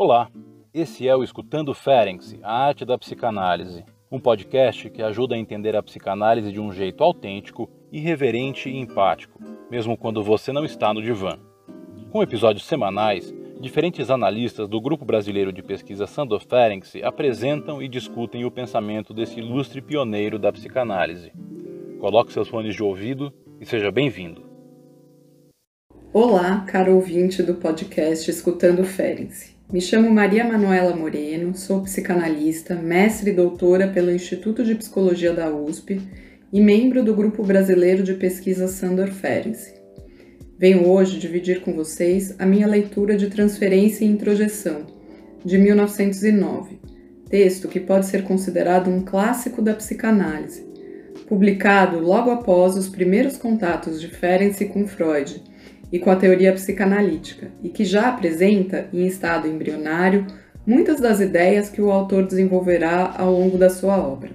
Olá, esse é o Escutando Ferenc, a arte da psicanálise, um podcast que ajuda a entender a psicanálise de um jeito autêntico, irreverente e empático, mesmo quando você não está no divã. Com episódios semanais, diferentes analistas do Grupo Brasileiro de Pesquisa Sandor Ferenc apresentam e discutem o pensamento desse ilustre pioneiro da psicanálise. Coloque seus fones de ouvido e seja bem-vindo. Olá, caro ouvinte do podcast Escutando Ferenc. Me chamo Maria Manuela Moreno, sou psicanalista, mestre e doutora pelo Instituto de Psicologia da USP e membro do Grupo Brasileiro de Pesquisa Sandor Ferenczi. Venho hoje dividir com vocês a minha leitura de Transferência e Introjeção, de 1909, texto que pode ser considerado um clássico da psicanálise, publicado logo após os primeiros contatos de Ferenczi com Freud e com a teoria psicanalítica, e que já apresenta, em estado embrionário, muitas das ideias que o autor desenvolverá ao longo da sua obra.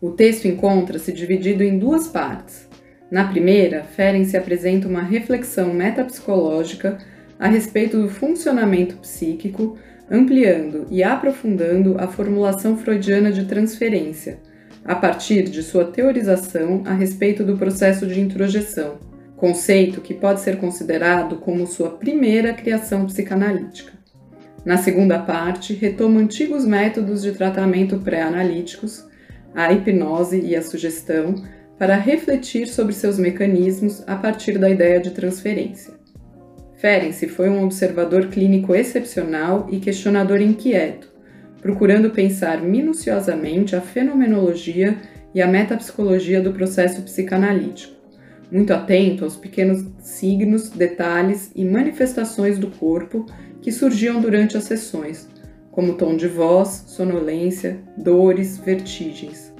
O texto encontra-se dividido em duas partes. Na primeira, Ferenczi apresenta uma reflexão metapsicológica a respeito do funcionamento psíquico, ampliando e aprofundando a formulação freudiana de transferência, a partir de sua teorização a respeito do processo de introjeção conceito que pode ser considerado como sua primeira criação psicanalítica. Na segunda parte, retoma antigos métodos de tratamento pré-analíticos, a hipnose e a sugestão, para refletir sobre seus mecanismos a partir da ideia de transferência. Ferenczi foi um observador clínico excepcional e questionador inquieto, procurando pensar minuciosamente a fenomenologia e a metapsicologia do processo psicanalítico muito atento aos pequenos signos, detalhes e manifestações do corpo que surgiam durante as sessões, como tom de voz, sonolência, dores, vertigens.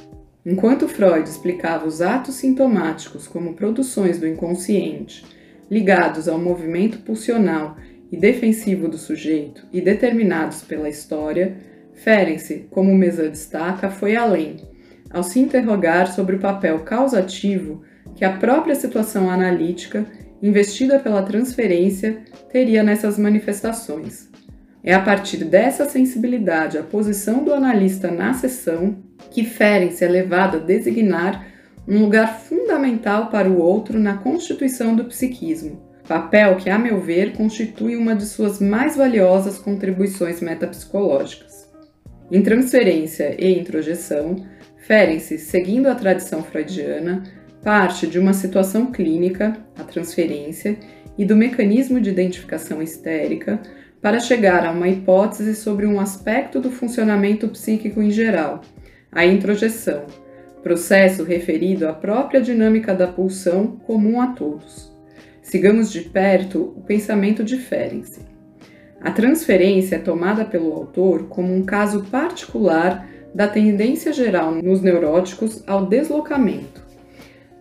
Enquanto Freud explicava os atos sintomáticos como produções do inconsciente, ligados ao movimento pulsional e defensivo do sujeito e determinados pela história, Ferenczi, como Mesa destaca, foi além, ao se interrogar sobre o papel causativo que a própria situação analítica, investida pela transferência, teria nessas manifestações. É a partir dessa sensibilidade à posição do analista na sessão que Ferenc é levado a designar um lugar fundamental para o outro na constituição do psiquismo, papel que, a meu ver, constitui uma de suas mais valiosas contribuições metapsicológicas. Em transferência e introjeção, Ferenc, seguindo a tradição freudiana, parte de uma situação clínica, a transferência, e do mecanismo de identificação histérica para chegar a uma hipótese sobre um aspecto do funcionamento psíquico em geral, a introjeção, processo referido à própria dinâmica da pulsão comum a todos. Sigamos de perto o pensamento de Ferenczi. A transferência é tomada pelo autor como um caso particular da tendência geral nos neuróticos ao deslocamento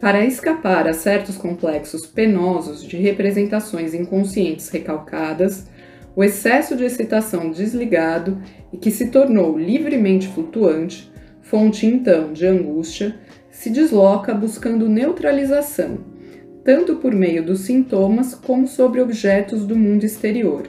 para escapar a certos complexos penosos de representações inconscientes recalcadas, o excesso de excitação desligado e que se tornou livremente flutuante, fonte então de angústia, se desloca buscando neutralização, tanto por meio dos sintomas como sobre objetos do mundo exterior.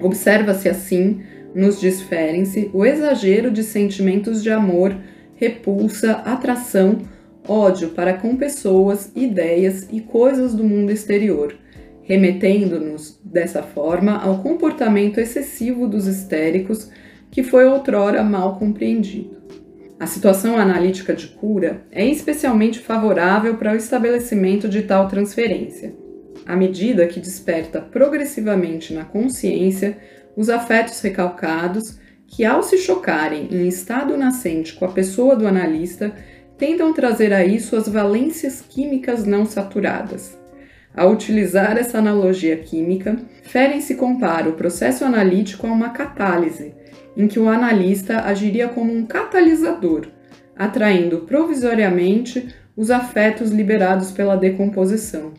Observa-se assim, nos desferem-se, o exagero de sentimentos de amor, repulsa, atração ódio para com pessoas, ideias e coisas do mundo exterior, remetendo-nos, dessa forma, ao comportamento excessivo dos histéricos que foi outrora mal compreendido. A situação analítica de cura é especialmente favorável para o estabelecimento de tal transferência, à medida que desperta progressivamente na consciência os afetos recalcados que, ao se chocarem em estado nascente com a pessoa do analista, tentam trazer aí suas valências químicas não saturadas. Ao utilizar essa analogia química, Ferenczi compara o processo analítico a uma catálise, em que o analista agiria como um catalisador, atraindo provisoriamente os afetos liberados pela decomposição.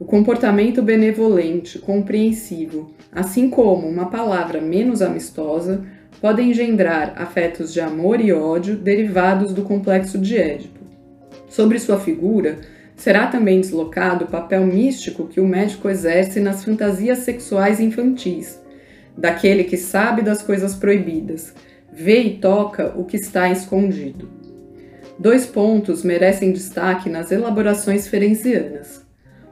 O comportamento benevolente, compreensivo, assim como uma palavra menos amistosa, podem engendrar afetos de amor e ódio derivados do complexo de Édipo. Sobre sua figura, será também deslocado o papel místico que o médico exerce nas fantasias sexuais infantis, daquele que sabe das coisas proibidas, vê e toca o que está escondido. Dois pontos merecem destaque nas elaborações ferencianas.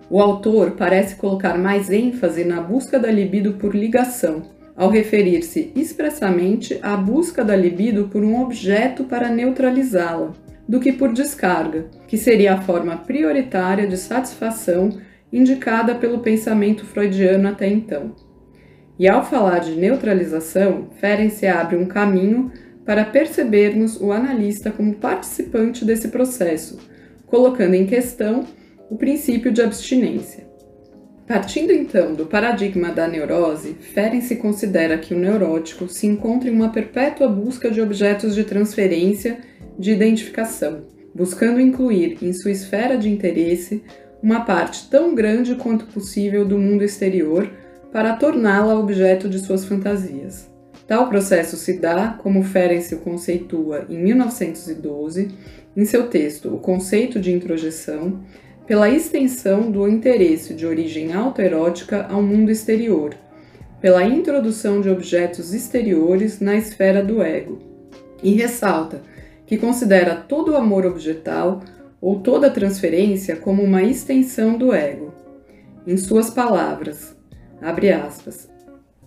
O autor parece colocar mais ênfase na busca da libido por ligação, ao referir-se expressamente à busca da libido por um objeto para neutralizá-la, do que por descarga, que seria a forma prioritária de satisfação indicada pelo pensamento freudiano até então. E ao falar de neutralização, Ferenczi abre um caminho para percebermos o analista como participante desse processo, colocando em questão o princípio de abstinência. Partindo então do paradigma da neurose, Ferenczi considera que o neurótico se encontra em uma perpétua busca de objetos de transferência de identificação, buscando incluir em sua esfera de interesse uma parte tão grande quanto possível do mundo exterior para torná-la objeto de suas fantasias. Tal processo se dá, como Ferenczi o conceitua em 1912, em seu texto O Conceito de Introjeção, pela extensão do interesse de origem autoerótica ao mundo exterior, pela introdução de objetos exteriores na esfera do ego, e ressalta que considera todo o amor objetal ou toda transferência como uma extensão do ego. Em suas palavras, Abre aspas.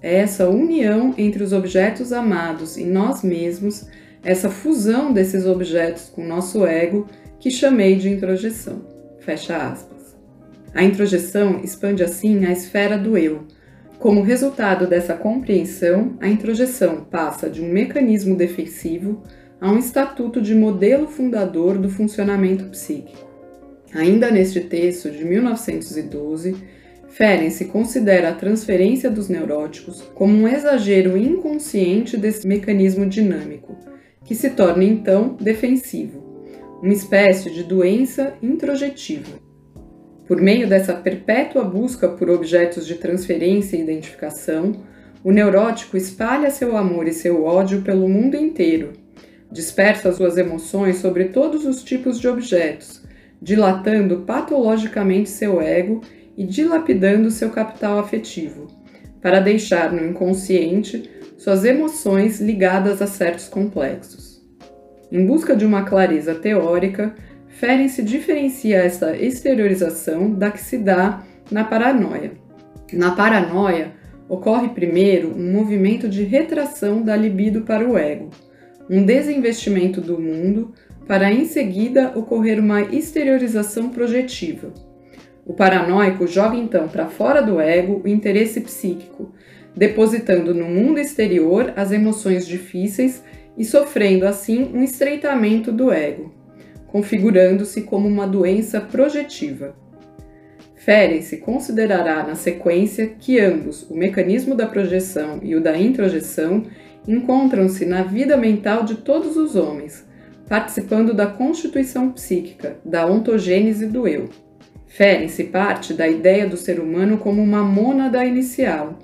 É essa união entre os objetos amados e nós mesmos, essa fusão desses objetos com nosso ego, que chamei de introjeção. Fecha aspas. A introjeção expande assim a esfera do eu. Como resultado dessa compreensão, a introjeção passa de um mecanismo defensivo a um estatuto de modelo fundador do funcionamento psíquico. Ainda neste texto de 1912, Ferenczi considera a transferência dos neuróticos como um exagero inconsciente desse mecanismo dinâmico, que se torna então defensivo, uma espécie de doença introjetiva. Por meio dessa perpétua busca por objetos de transferência e identificação, o neurótico espalha seu amor e seu ódio pelo mundo inteiro, dispersa suas emoções sobre todos os tipos de objetos, dilatando patologicamente seu ego e dilapidando seu capital afetivo, para deixar no inconsciente suas emoções ligadas a certos complexos. Em busca de uma clareza teórica, Ferenczi diferencia essa exteriorização da que se dá na paranoia. Na paranoia, ocorre primeiro um movimento de retração da libido para o ego, um desinvestimento do mundo, para em seguida ocorrer uma exteriorização projetiva o paranoico joga então para fora do ego o interesse psíquico, depositando no mundo exterior as emoções difíceis e sofrendo assim um estreitamento do ego, configurando-se como uma doença projetiva. Ferenczi considerará na sequência que ambos, o mecanismo da projeção e o da introjeção, encontram-se na vida mental de todos os homens, participando da constituição psíquica, da ontogênese do eu. Ferenczi parte da ideia do ser humano como uma mônada inicial.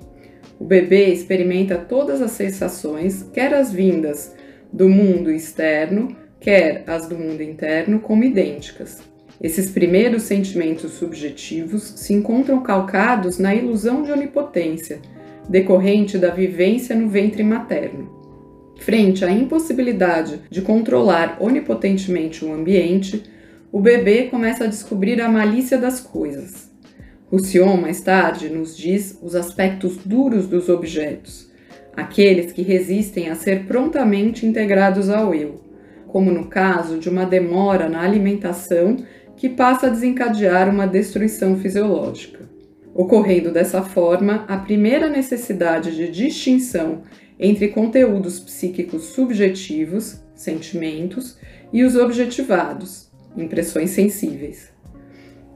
O bebê experimenta todas as sensações, quer as vindas do mundo externo, quer as do mundo interno, como idênticas. Esses primeiros sentimentos subjetivos se encontram calcados na ilusão de onipotência, decorrente da vivência no ventre materno. Frente à impossibilidade de controlar onipotentemente o ambiente, o bebê começa a descobrir a malícia das coisas. Roussillon, mais tarde, nos diz os aspectos duros dos objetos, aqueles que resistem a ser prontamente integrados ao eu, como no caso de uma demora na alimentação que passa a desencadear uma destruição fisiológica. Ocorrendo dessa forma a primeira necessidade de distinção entre conteúdos psíquicos subjetivos, sentimentos, e os objetivados, impressões sensíveis.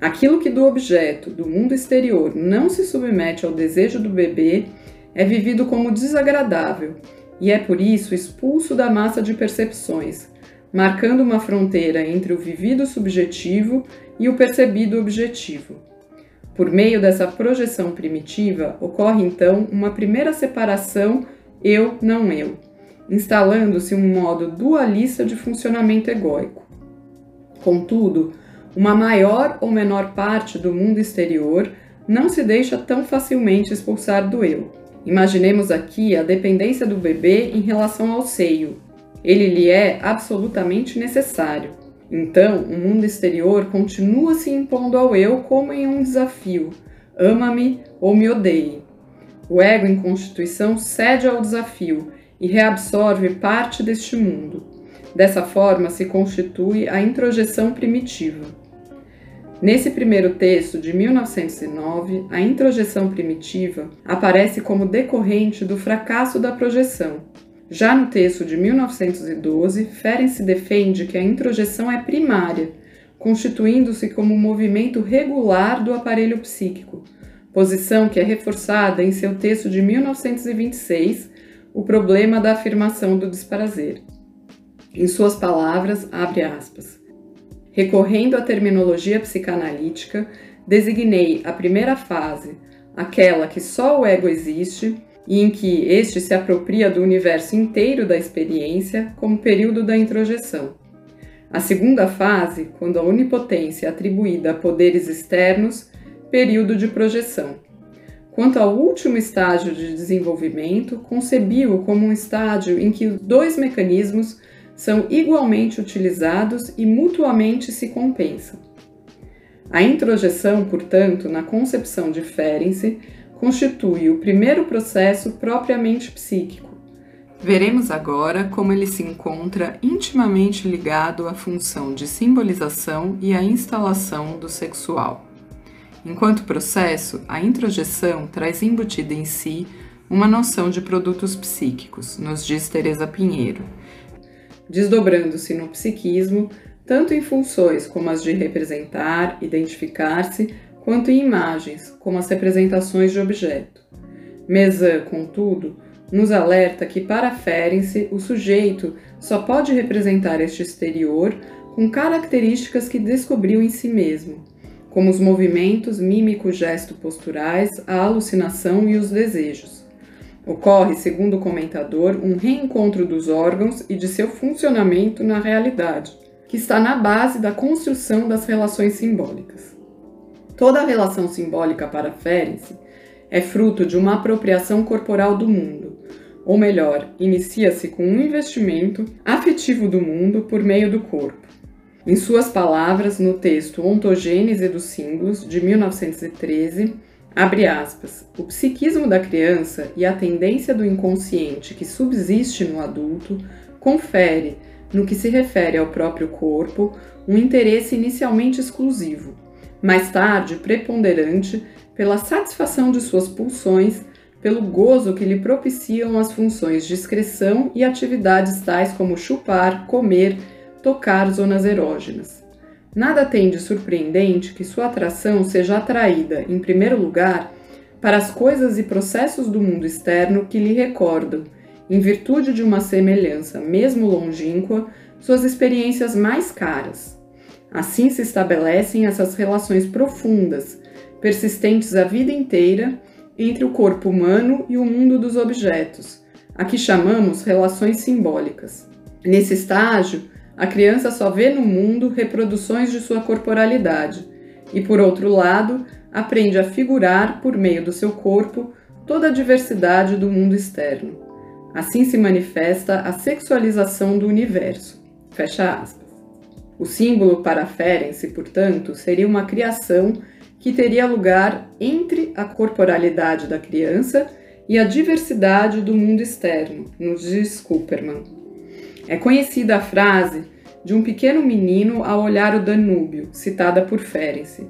Aquilo que do objeto, do mundo exterior, não se submete ao desejo do bebê é vivido como desagradável e é por isso expulso da massa de percepções, marcando uma fronteira entre o vivido subjetivo e o percebido objetivo. Por meio dessa projeção primitiva, ocorre então uma primeira separação eu-não eu, instalando-se um modo dualista de funcionamento egóico. Contudo, uma maior ou menor parte do mundo exterior não se deixa tão facilmente expulsar do eu. Imaginemos aqui a dependência do bebê em relação ao seio. Ele lhe é absolutamente necessário. Então, o mundo exterior continua se impondo ao eu como em um desafio: ama-me ou me odeie. O ego em constituição cede ao desafio e reabsorve parte deste mundo. Dessa forma se constitui a introjeção primitiva. Nesse primeiro texto de 1909, a introjeção primitiva aparece como decorrente do fracasso da projeção. Já no texto de 1912, Ferenczi defende que a introjeção é primária, constituindo-se como um movimento regular do aparelho psíquico, posição que é reforçada em seu texto de 1926, O Problema da Afirmação do Desprazer. Em suas palavras, abre aspas, recorrendo à terminologia psicanalítica, designei a primeira fase, aquela que só o ego existe e em que este se apropria do universo inteiro da experiência, como período da introjeção. A segunda fase, quando a onipotência é atribuída a poderes externos, período de projeção. Quanto ao último estágio de desenvolvimento, concebi-o como um estágio em que os dois mecanismos são igualmente utilizados e mutuamente se compensam. A introjeção, portanto, na concepção de Ferenczi, constitui o primeiro processo propriamente psíquico. Veremos agora como ele se encontra intimamente ligado à função de simbolização e à instalação do sexual. Enquanto processo, a introjeção traz embutida em si uma noção de produtos psíquicos, nos diz Teresa Pinheiro, desdobrando-se no psiquismo tanto em funções como as de representar, identificar-se, quanto em imagens, como as representações de objeto. Mezan, contudo, nos alerta que para Ferenczi o sujeito só pode representar este exterior com características que descobriu em si mesmo, como os movimentos mímicos gesto-posturais, a alucinação e os desejos. Ocorre, segundo o comentador, um reencontro dos órgãos e de seu funcionamento na realidade, que está na base da construção das relações simbólicas. Toda relação simbólica para Ferenczi é fruto de uma apropriação corporal do mundo, ou melhor, inicia-se com um investimento afetivo do mundo por meio do corpo. Em suas palavras, no texto Ontogênese dos Símbolos, de 1913, Abre aspas. O psiquismo da criança e a tendência do inconsciente que subsiste no adulto confere, no que se refere ao próprio corpo, um interesse inicialmente exclusivo, mais tarde preponderante pela satisfação de suas pulsões, pelo gozo que lhe propiciam as funções de excreção e atividades tais como chupar, comer, tocar zonas erógenas. Nada tem de surpreendente que sua atração seja atraída, em primeiro lugar, para as coisas e processos do mundo externo que lhe recordam, em virtude de uma semelhança, mesmo longínqua, suas experiências mais caras. Assim se estabelecem essas relações profundas, persistentes a vida inteira, entre o corpo humano e o mundo dos objetos, a que chamamos relações simbólicas. Nesse estágio, a criança só vê no mundo reproduções de sua corporalidade e, por outro lado, aprende a figurar, por meio do seu corpo, toda a diversidade do mundo externo. Assim se manifesta a sexualização do universo. Fecha aspas. O símbolo para Ferenczi, portanto, seria uma criação que teria lugar entre a corporalidade da criança e a diversidade do mundo externo, nos diz Cooperman. É conhecida a frase de um pequeno menino ao olhar o Danúbio, citada por Ferenczi.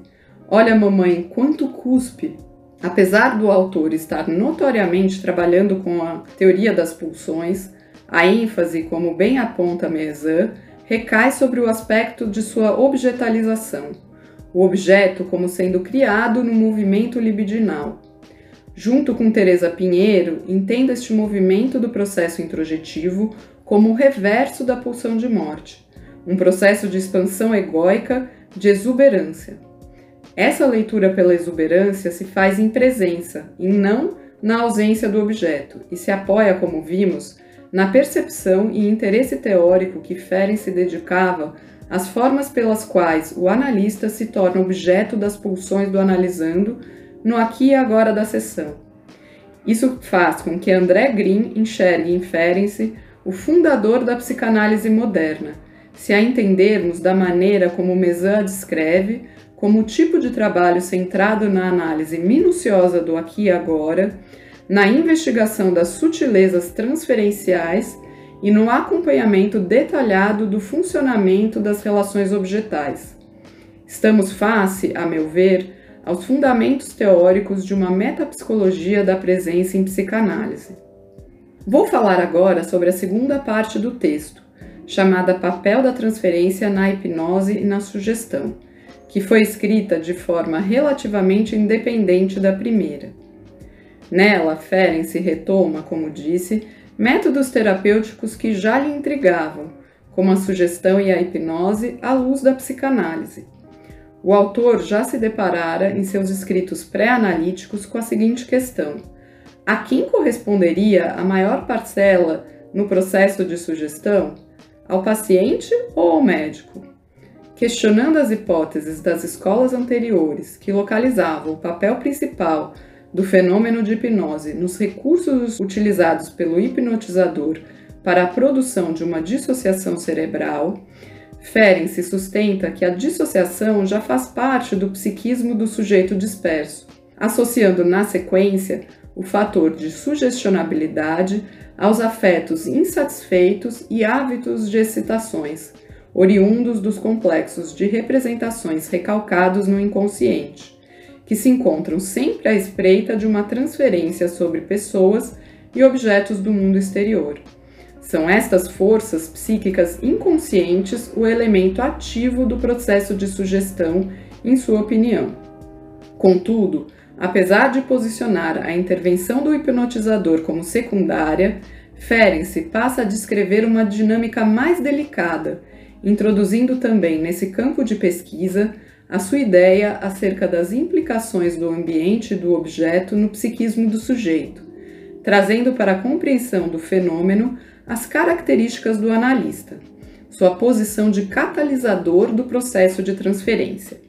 Olha, mamãe, quanto cuspe! Apesar do autor estar notoriamente trabalhando com a teoria das pulsões, a ênfase, como bem aponta Mezan, recai sobre o aspecto de sua objetalização, o objeto como sendo criado no movimento libidinal. Junto com Teresa Pinheiro, entenda este movimento do processo introjetivo como o reverso da pulsão de morte, um processo de expansão egóica de exuberância. Essa leitura pela exuberância se faz em presença e não na ausência do objeto, e se apoia, como vimos, na percepção e interesse teórico que Ferenc se dedicava às formas pelas quais o analista se torna objeto das pulsões do analisando no aqui e agora da sessão. Isso faz com que André Green enxergue em Ferenczi o fundador da psicanálise moderna, se a entendermos da maneira como Mezan a descreve, como o tipo de trabalho centrado na análise minuciosa do aqui e agora, na investigação das sutilezas transferenciais e no acompanhamento detalhado do funcionamento das relações objetais. Estamos face, a meu ver, aos fundamentos teóricos de uma metapsicologia da presença em psicanálise. Vou falar agora sobre a segunda parte do texto, chamada Papel da Transferência na Hipnose e na Sugestão, que foi escrita de forma relativamente independente da primeira. Nela, Ferenczi retoma, como disse, métodos terapêuticos que já lhe intrigavam, como a sugestão e a hipnose à luz da psicanálise. O autor já se deparara em seus escritos pré-analíticos com a seguinte questão: a quem corresponderia a maior parcela no processo de sugestão? Ao paciente ou ao médico? Questionando as hipóteses das escolas anteriores que localizavam o papel principal do fenômeno de hipnose nos recursos utilizados pelo hipnotizador para a produção de uma dissociação cerebral, Ferenczi sustenta que a dissociação já faz parte do psiquismo do sujeito disperso, associando na sequência o fator de sugestionabilidade aos afetos insatisfeitos e hábitos de excitações, oriundos dos complexos de representações recalcados no inconsciente que se encontram sempre à espreita de uma transferência sobre pessoas e objetos do mundo exterior. São estas forças psíquicas inconscientes o elemento ativo do processo de sugestão, em sua opinião. Contudo, apesar de posicionar a intervenção do hipnotizador como secundária, Ferenczi passa a descrever uma dinâmica mais delicada, introduzindo também nesse campo de pesquisa a sua ideia acerca das implicações do ambiente e do objeto no psiquismo do sujeito, trazendo para a compreensão do fenômeno as características do analista, sua posição de catalisador do processo de transferência.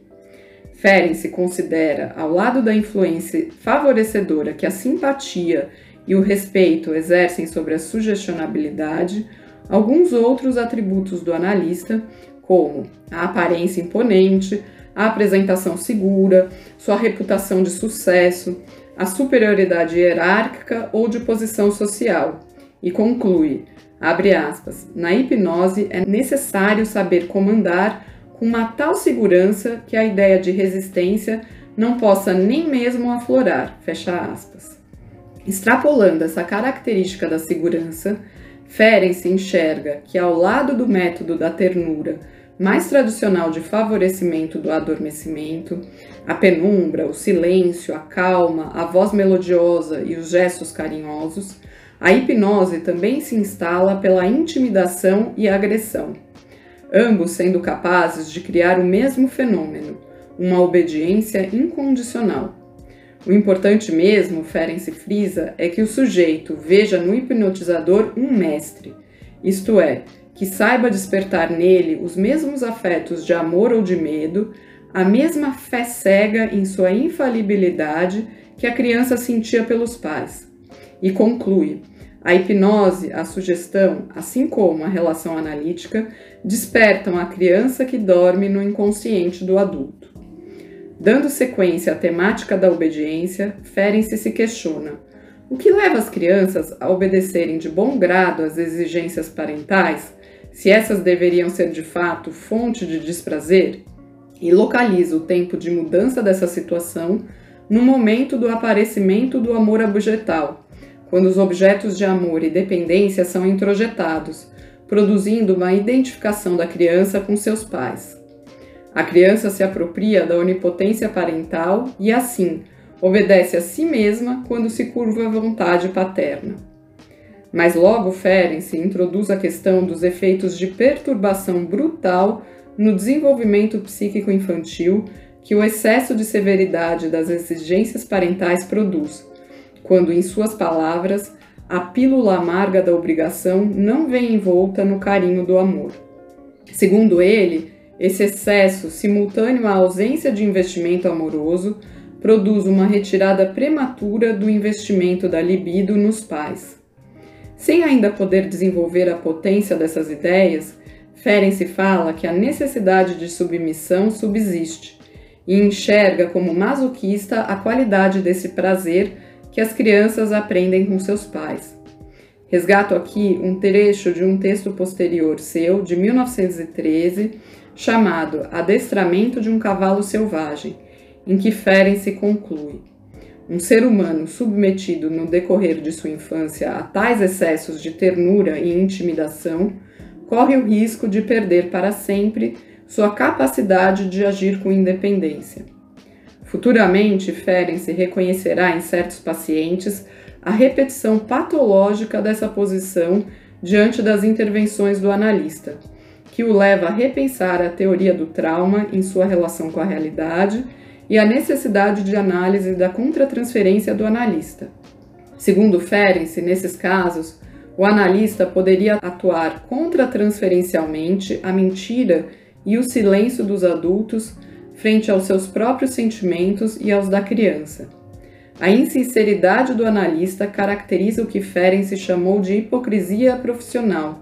Ferenczi considera, ao lado da influência favorecedora que a simpatia e o respeito exercem sobre a sugestionabilidade, alguns outros atributos do analista, como a aparência imponente, a apresentação segura, sua reputação de sucesso, a superioridade hierárquica ou de posição social. E conclui, abre aspas, na hipnose é necessário saber comandar com uma tal segurança que a ideia de resistência não possa nem mesmo aflorar, fecha aspas. Extrapolando essa característica da segurança, Ferenczi enxerga que ao lado do método da ternura mais tradicional de favorecimento do adormecimento, a penumbra, o silêncio, a calma, a voz melodiosa e os gestos carinhosos, a hipnose também se instala pela intimidação e agressão, ambos sendo capazes de criar o mesmo fenômeno, uma obediência incondicional. O importante mesmo, Ferenczi frisa, é que o sujeito veja no hipnotizador um mestre, isto é, que saiba despertar nele os mesmos afetos de amor ou de medo, a mesma fé cega em sua infalibilidade que a criança sentia pelos pais. E conclui: a hipnose, a sugestão, assim como a relação analítica, despertam a criança que dorme no inconsciente do adulto. Dando sequência à temática da obediência, Ferenczi se questiona: o que leva as crianças a obedecerem de bom grado às exigências parentais se essas deveriam ser de fato fonte de desprazer, e localiza o tempo de mudança dessa situação no momento do aparecimento do amor objetal, quando os objetos de amor e dependência são introjetados, produzindo uma identificação da criança com seus pais. A criança se apropria da onipotência parental e, assim, obedece a si mesma quando se curva à vontade paterna. Mas logo Ferenczi introduz a questão dos efeitos de perturbação brutal no desenvolvimento psíquico infantil que o excesso de severidade das exigências parentais produz, quando, em suas palavras, a pílula amarga da obrigação não vem envolta no carinho do amor. Segundo ele, esse excesso, simultâneo à ausência de investimento amoroso, produz uma retirada prematura do investimento da libido nos pais. Sem ainda poder desenvolver a potência dessas ideias, Ferenc fala que a necessidade de submissão subsiste e enxerga como masoquista a qualidade desse prazer que as crianças aprendem com seus pais. Resgato aqui um trecho de um texto posterior seu, de 1913, chamado Adestramento de um Cavalo Selvagem, em que Ferenc conclui. Um ser humano submetido no decorrer de sua infância a tais excessos de ternura e intimidação corre o risco de perder para sempre sua capacidade de agir com independência. Futuramente, Ferenc reconhecerá em certos pacientes a repetição patológica dessa posição diante das intervenções do analista, que o leva a repensar a teoria do trauma em sua relação com a realidade e a necessidade de análise da contratransferência do analista. Segundo Ferenc, nesses casos, o analista poderia atuar contratransferencialmente a mentira e o silêncio dos adultos frente aos seus próprios sentimentos e aos da criança. A insinceridade do analista caracteriza o que Ferenc chamou de hipocrisia profissional.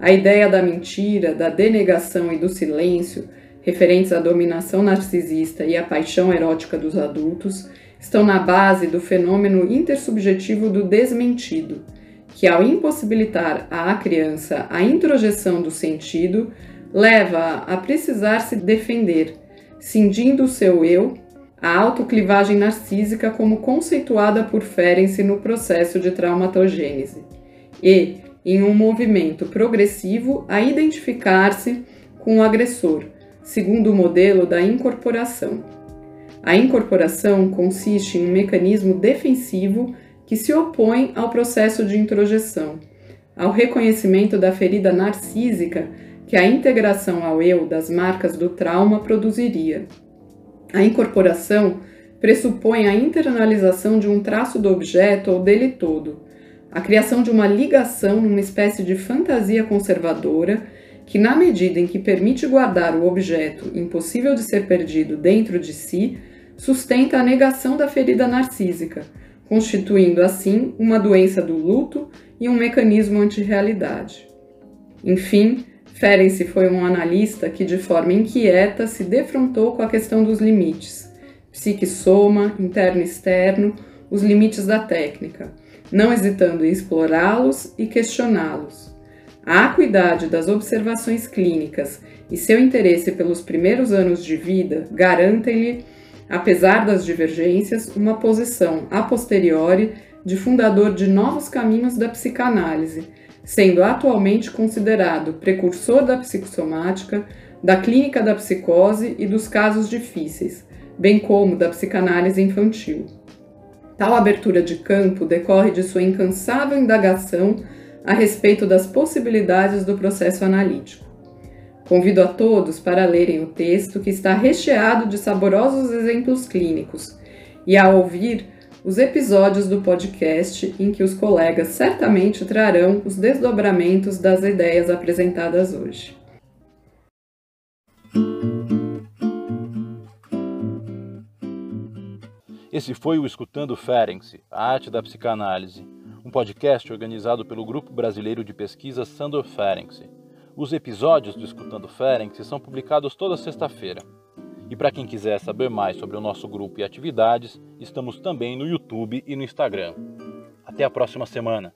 A ideia da mentira, da denegação e do silêncio, referentes à dominação narcisista e à paixão erótica dos adultos, estão na base do fenômeno intersubjetivo do desmentido, que, ao impossibilitar à criança a introjeção do sentido, leva a precisar se defender, cindindo o seu eu a autoclivagem narcísica como conceituada por Ferenc no processo de traumatogênese, e, em um movimento progressivo, a identificar-se com o agressor, segundo o modelo da incorporação. A incorporação consiste em um mecanismo defensivo que se opõe ao processo de introjeção, ao reconhecimento da ferida narcísica que a integração ao eu das marcas do trauma produziria. A incorporação pressupõe a internalização de um traço do objeto ou dele todo, a criação de uma ligação numa espécie de fantasia conservadora que, na medida em que permite guardar o objeto impossível de ser perdido dentro de si, sustenta a negação da ferida narcísica, constituindo assim uma doença do luto e um mecanismo anti-realidade. Enfim, Ferenc foi um analista que, de forma inquieta, se defrontou com a questão dos limites, psique-soma, interno e externo, os limites da técnica, não hesitando em explorá-los e questioná-los. A acuidade das observações clínicas e seu interesse pelos primeiros anos de vida garantem-lhe, apesar das divergências, uma posição a posteriori de fundador de novos caminhos da psicanálise sendo atualmente considerado precursor da psicossomática, da clínica da psicose e dos casos difíceis, bem como da psicanálise infantil. Tal abertura de campo decorre de sua incansável indagação a respeito das possibilidades do processo analítico. Convido a todos para lerem o texto que está recheado de saborosos exemplos clínicos e a ouvir os episódios do podcast em que os colegas certamente trarão os desdobramentos das ideias apresentadas hoje. Esse foi o Escutando Ferenc, a arte da psicanálise, um podcast organizado pelo Grupo Brasileiro de Pesquisa Sandor Ferenc. Os episódios do Escutando Ferenc são publicados toda sexta-feira. E para quem quiser saber mais sobre o nosso grupo e atividades, estamos também no YouTube e no Instagram. Até a próxima semana!